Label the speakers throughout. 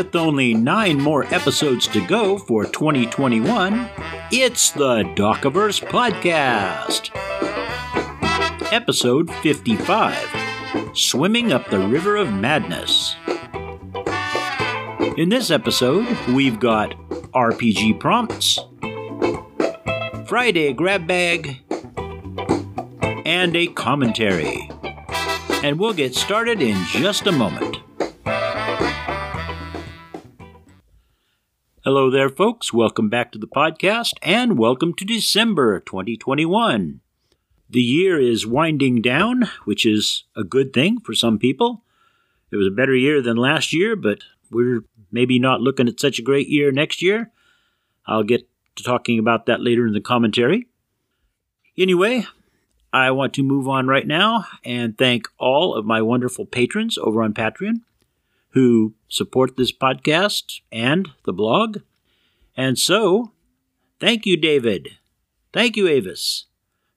Speaker 1: With only nine more episodes to go for 2021, it's the Docaverse Podcast. Episode 55 Swimming Up the River of Madness. In this episode, we've got RPG prompts, Friday grab bag, and a commentary. And we'll get started in just a moment. Hello there, folks. Welcome back to the podcast and welcome to December 2021. The year is winding down, which is a good thing for some people. It was a better year than last year, but we're maybe not looking at such a great year next year. I'll get to talking about that later in the commentary. Anyway, I want to move on right now and thank all of my wonderful patrons over on Patreon who support this podcast and the blog. And so, thank you, David. Thank you, Avis.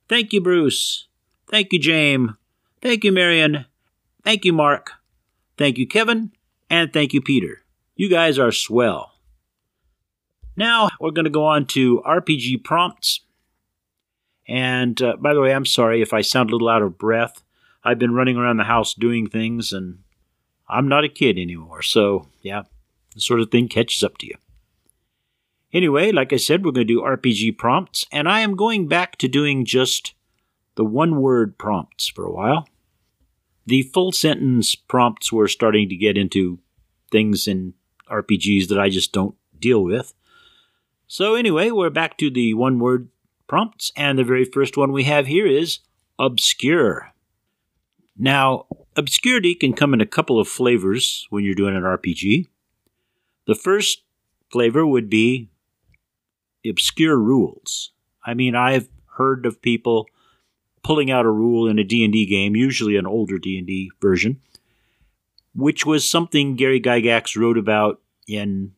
Speaker 1: Thank you, Bruce. Thank you, James. Thank you, Marion. Thank you, Mark. Thank you, Kevin. And thank you, Peter. You guys are swell. Now, we're going to go on to RPG prompts. And uh, by the way, I'm sorry if I sound a little out of breath. I've been running around the house doing things and I'm not a kid anymore. So, yeah, the sort of thing catches up to you. Anyway, like I said, we're going to do RPG prompts, and I am going back to doing just the one word prompts for a while. The full sentence prompts were starting to get into things in RPGs that I just don't deal with. So, anyway, we're back to the one word prompts, and the very first one we have here is obscure. Now, obscurity can come in a couple of flavors when you're doing an RPG. The first flavor would be obscure rules. I mean, I've heard of people pulling out a rule in a D&D game, usually an older D&D version, which was something Gary Gygax wrote about in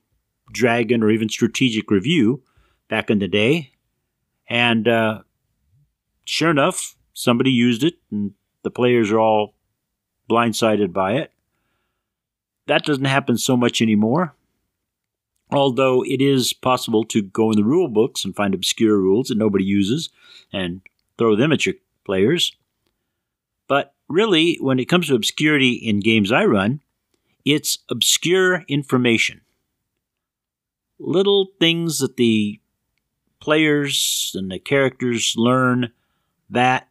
Speaker 1: Dragon or even Strategic Review back in the day. And uh, sure enough, somebody used it and the players are all blindsided by it. That doesn't happen so much anymore. Although it is possible to go in the rule books and find obscure rules that nobody uses and throw them at your players. But really, when it comes to obscurity in games I run, it's obscure information. Little things that the players and the characters learn that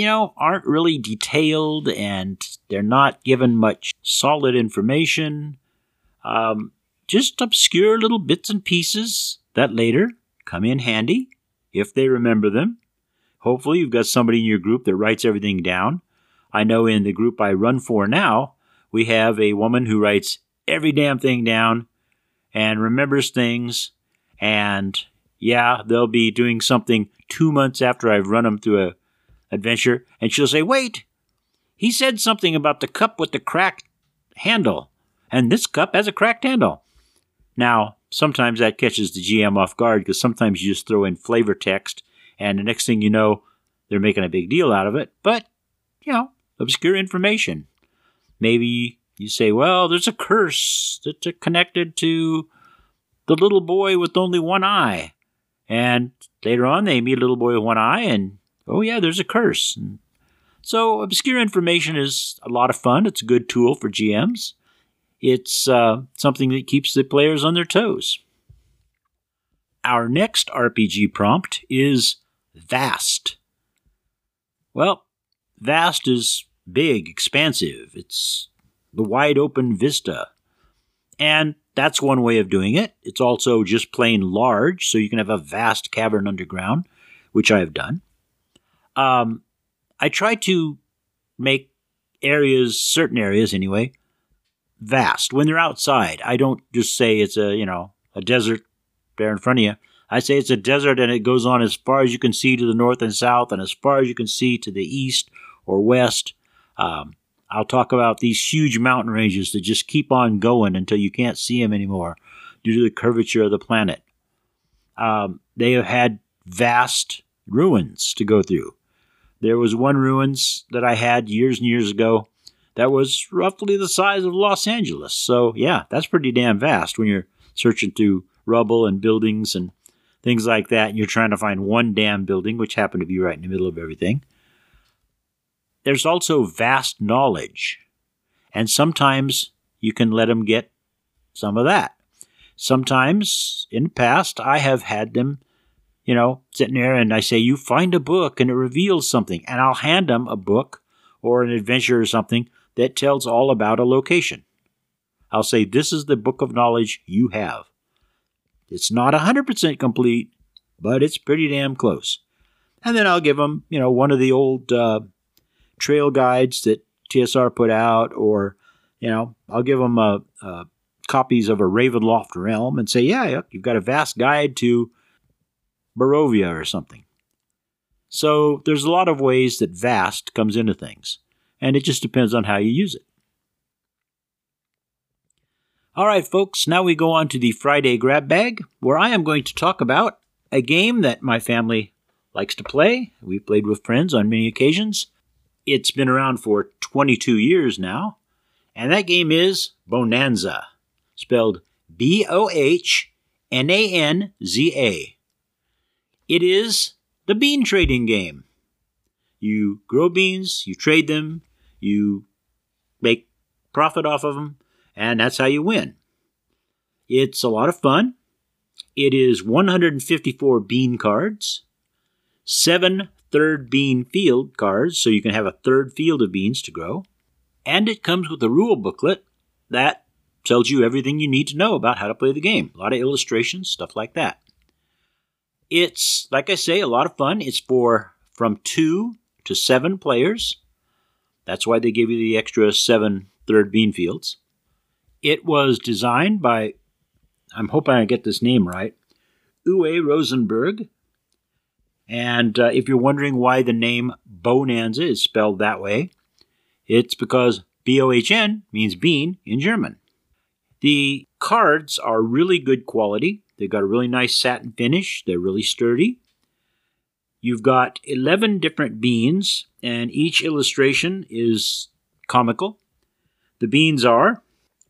Speaker 1: you know, aren't really detailed and they're not given much solid information. Um, just obscure little bits and pieces that later come in handy if they remember them. Hopefully, you've got somebody in your group that writes everything down. I know in the group I run for now, we have a woman who writes every damn thing down and remembers things. And yeah, they'll be doing something two months after I've run them through a adventure, and she'll say, Wait, he said something about the cup with the cracked handle, and this cup has a cracked handle. Now, sometimes that catches the GM off guard because sometimes you just throw in flavor text, and the next thing you know, they're making a big deal out of it. But, you know, obscure information. Maybe you say, well, there's a curse that's connected to the little boy with only one eye. And later on, they meet a little boy with one eye, and oh yeah, there's a curse. So obscure information is a lot of fun. It's a good tool for GMs. It's uh, something that keeps the players on their toes. Our next RPG prompt is vast. Well, vast is big, expansive. It's the wide open vista. And that's one way of doing it. It's also just plain large, so you can have a vast cavern underground, which I have done. Um, I try to make areas, certain areas anyway, vast. When they're outside, I don't just say it's a, you know, a desert there in front of you. I say it's a desert and it goes on as far as you can see to the north and south and as far as you can see to the east or west. Um, I'll talk about these huge mountain ranges that just keep on going until you can't see them anymore due to the curvature of the planet. Um, they have had vast ruins to go through. There was one ruins that I had years and years ago that was roughly the size of Los Angeles. So, yeah, that's pretty damn vast when you're searching through rubble and buildings and things like that, and you're trying to find one damn building, which happened to be right in the middle of everything. There's also vast knowledge, and sometimes you can let them get some of that. Sometimes in the past, I have had them, you know, sitting there and I say, You find a book and it reveals something, and I'll hand them a book or an adventure or something that tells all about a location. I'll say, This is the book of knowledge you have. It's not 100% complete, but it's pretty damn close. And then I'll give them, you know, one of the old uh, trail guides that TSR put out, or, you know, I'll give them a, a copies of a Ravenloft realm and say, yeah, you've got a vast guide to Barovia or something. So there's a lot of ways that vast comes into things, and it just depends on how you use it. All right, folks, now we go on to the Friday grab bag, where I am going to talk about a game that my family likes to play. We've played with friends on many occasions. It's been around for 22 years now, and that game is Bohnanza, spelled B O H N A N Z A. It is the bean trading game. You grow beans, you trade them, you make profit off of them, and that's how you win. It's a lot of fun. It is 154 bean cards, seven third bean field cards, so you can have a third field of beans to grow, and it comes with a rule booklet that tells you everything you need to know about how to play the game. A lot of illustrations, stuff like that. It's, like I say, a lot of fun. It's for from two to seven players. That's why they give you the extra seven third bean fields. It was designed by, I'm hoping I get this name right, Uwe Rosenberg. And uh, if you're wondering why the name Bohnanza is spelled that way, it's because B O H N means bean in German. The cards are really good quality. They've got a really nice satin finish. They're really sturdy. You've got 11 different beans, and each illustration is comical. The beans are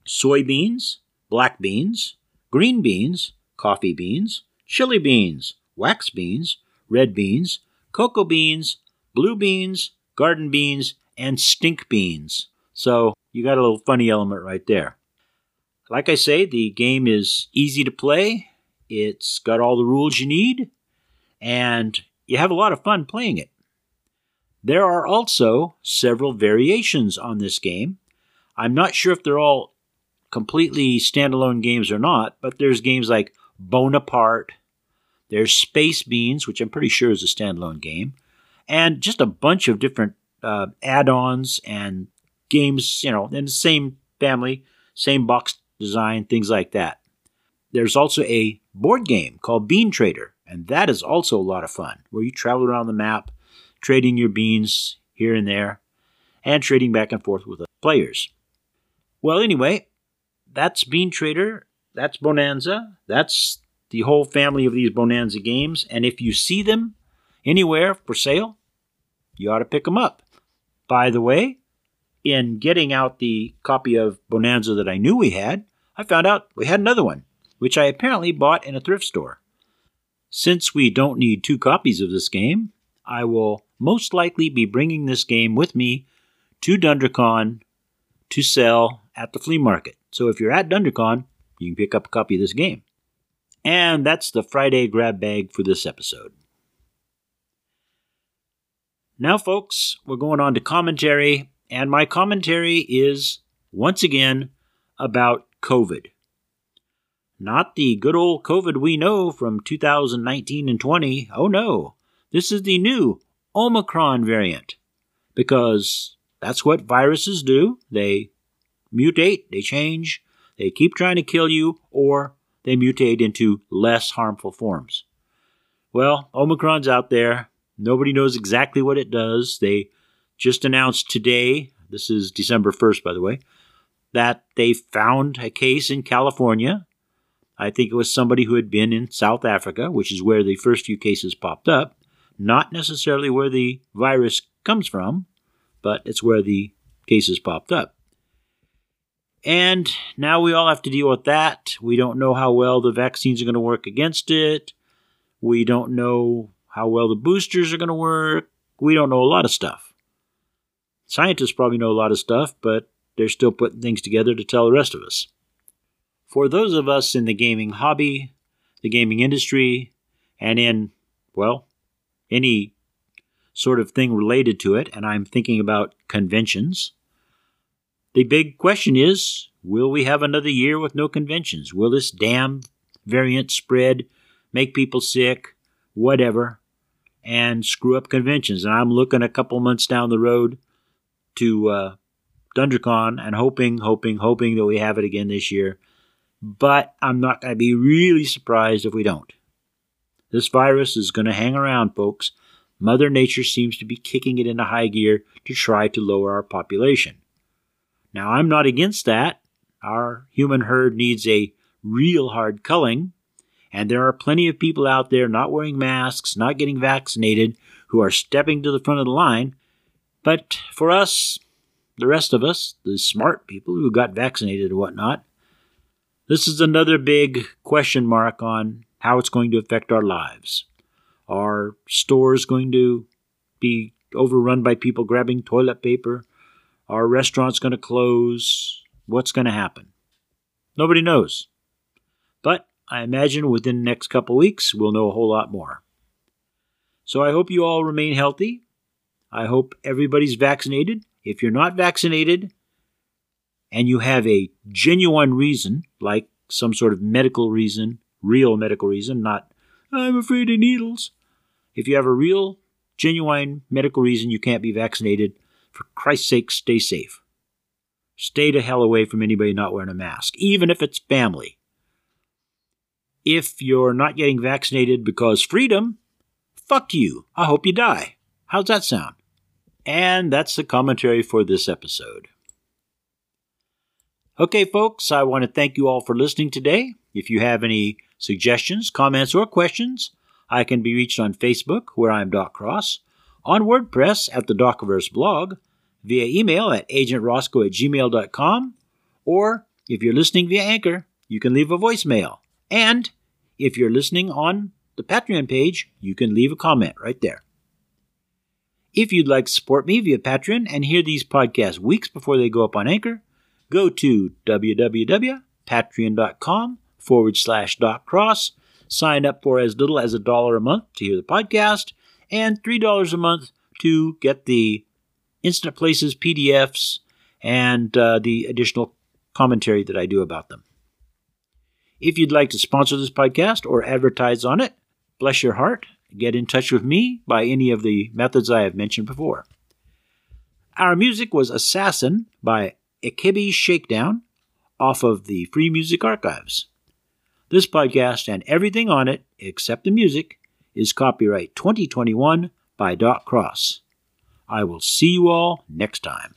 Speaker 1: soybeans, black beans, green beans, coffee beans, chili beans, wax beans, red beans, cocoa beans, blue beans, garden beans, and stink beans. So you got a little funny element right there. Like I say, the game is easy to play. It's got all the rules you need, and you have a lot of fun playing it. There are also several variations on this game. I'm not sure if they're all completely standalone games or not, but there's games like Bohnaparte, there's Space Beans, which I'm pretty sure is a standalone game, and just a bunch of different uh, add ons and games, you know, in the same family, same box design, things like that. There's also a board game called Bean Trader, and that is also a lot of fun, where you travel around the map, trading your beans here and there, and trading back and forth with players. Well, anyway, that's Bean Trader, that's Bohnanza, that's the whole family of these Bohnanza games, and if you see them anywhere for sale, you ought to pick them up. By the way, in getting out the copy of Bohnanza that I knew we had, I found out we had another one which I apparently bought in a thrift store. Since we don't need two copies of this game, I will most likely be bringing this game with me to Dundercon to sell at the flea market. So if you're at Dundercon, you can pick up a copy of this game. And that's the Friday grab bag for this episode. Now, folks, we're going on to commentary, and my commentary is once again about COVID. Not the good old COVID we know from 2019 and 20. Oh no, this is the new Omicron variant. Because that's what viruses do. They mutate, they change, they keep trying to kill you, or they mutate into less harmful forms. Well, Omicron's out there. Nobody knows exactly what it does. They just announced today, this is December 1st, by the way, that they found a case in California I think it was somebody who had been in South Africa, which is where the first few cases popped up, not necessarily where the virus comes from, but it's where the cases popped up. And now we all have to deal with that. We don't know how well the vaccines are going to work against it. We don't know how well the boosters are going to work. We don't know a lot of stuff. Scientists probably know a lot of stuff, but they're still putting things together to tell the rest of us. For those of us in the gaming hobby, the gaming industry, and in, well, any sort of thing related to it, and I'm thinking about conventions, the big question is will we have another year with no conventions? Will this damn variant spread, make people sick, whatever, and screw up conventions? And I'm looking a couple months down the road to uh, DunderCon and hoping, hoping, hoping that we have it again this year. But I'm not going to be really surprised if we don't. This virus is going to hang around, folks. Mother Nature seems to be kicking it into high gear to try to lower our population. Now, I'm not against that. Our human herd needs a real hard culling, and there are plenty of people out there not wearing masks, not getting vaccinated, who are stepping to the front of the line. But for us, the rest of us, the smart people who got vaccinated and whatnot, this is another big question mark on how it's going to affect our lives. Are stores going to be overrun by people grabbing toilet paper? Are restaurants going to close? What's going to happen? Nobody knows. But I imagine within the next couple weeks, we'll know a whole lot more. So I hope you all remain healthy. I hope everybody's vaccinated. If you're not vaccinated and you have a genuine reason, like some sort of medical reason, real medical reason, not, I'm afraid of needles. If you have a real, genuine medical reason you can't be vaccinated, for Christ's sake, stay safe. Stay the hell away from anybody not wearing a mask, even if it's family. If you're not getting vaccinated because freedom, fuck you. I hope you die. How's that sound? And that's the commentary for this episode. Okay, folks, I want to thank you all for listening today. If you have any suggestions, comments, or questions, I can be reached on Facebook, where I'm Doc Cross, on WordPress at the Docverse blog, via email at agentroscoe at gmail.com, or if you're listening via Anchor, you can leave a voicemail. And if you're listening on the Patreon page, you can leave a comment right there. If you'd like to support me via Patreon and hear these podcasts weeks before they go up on Anchor, go to www.patreon.com forward slash Doc Cross. Sign up for as little as a dollar a month to hear the podcast, and $3 a month to get the instant places PDFs and uh, the additional commentary that I do about them. If you'd like to sponsor this podcast or advertise on it, bless your heart, get in touch with me by any of the methods I have mentioned before. Our music was Assassin by Akibi Shakedown off of the Free Music Archives. This podcast and everything on it, except the music, is copyright 2021 by Doc Cross. I will see you all next time.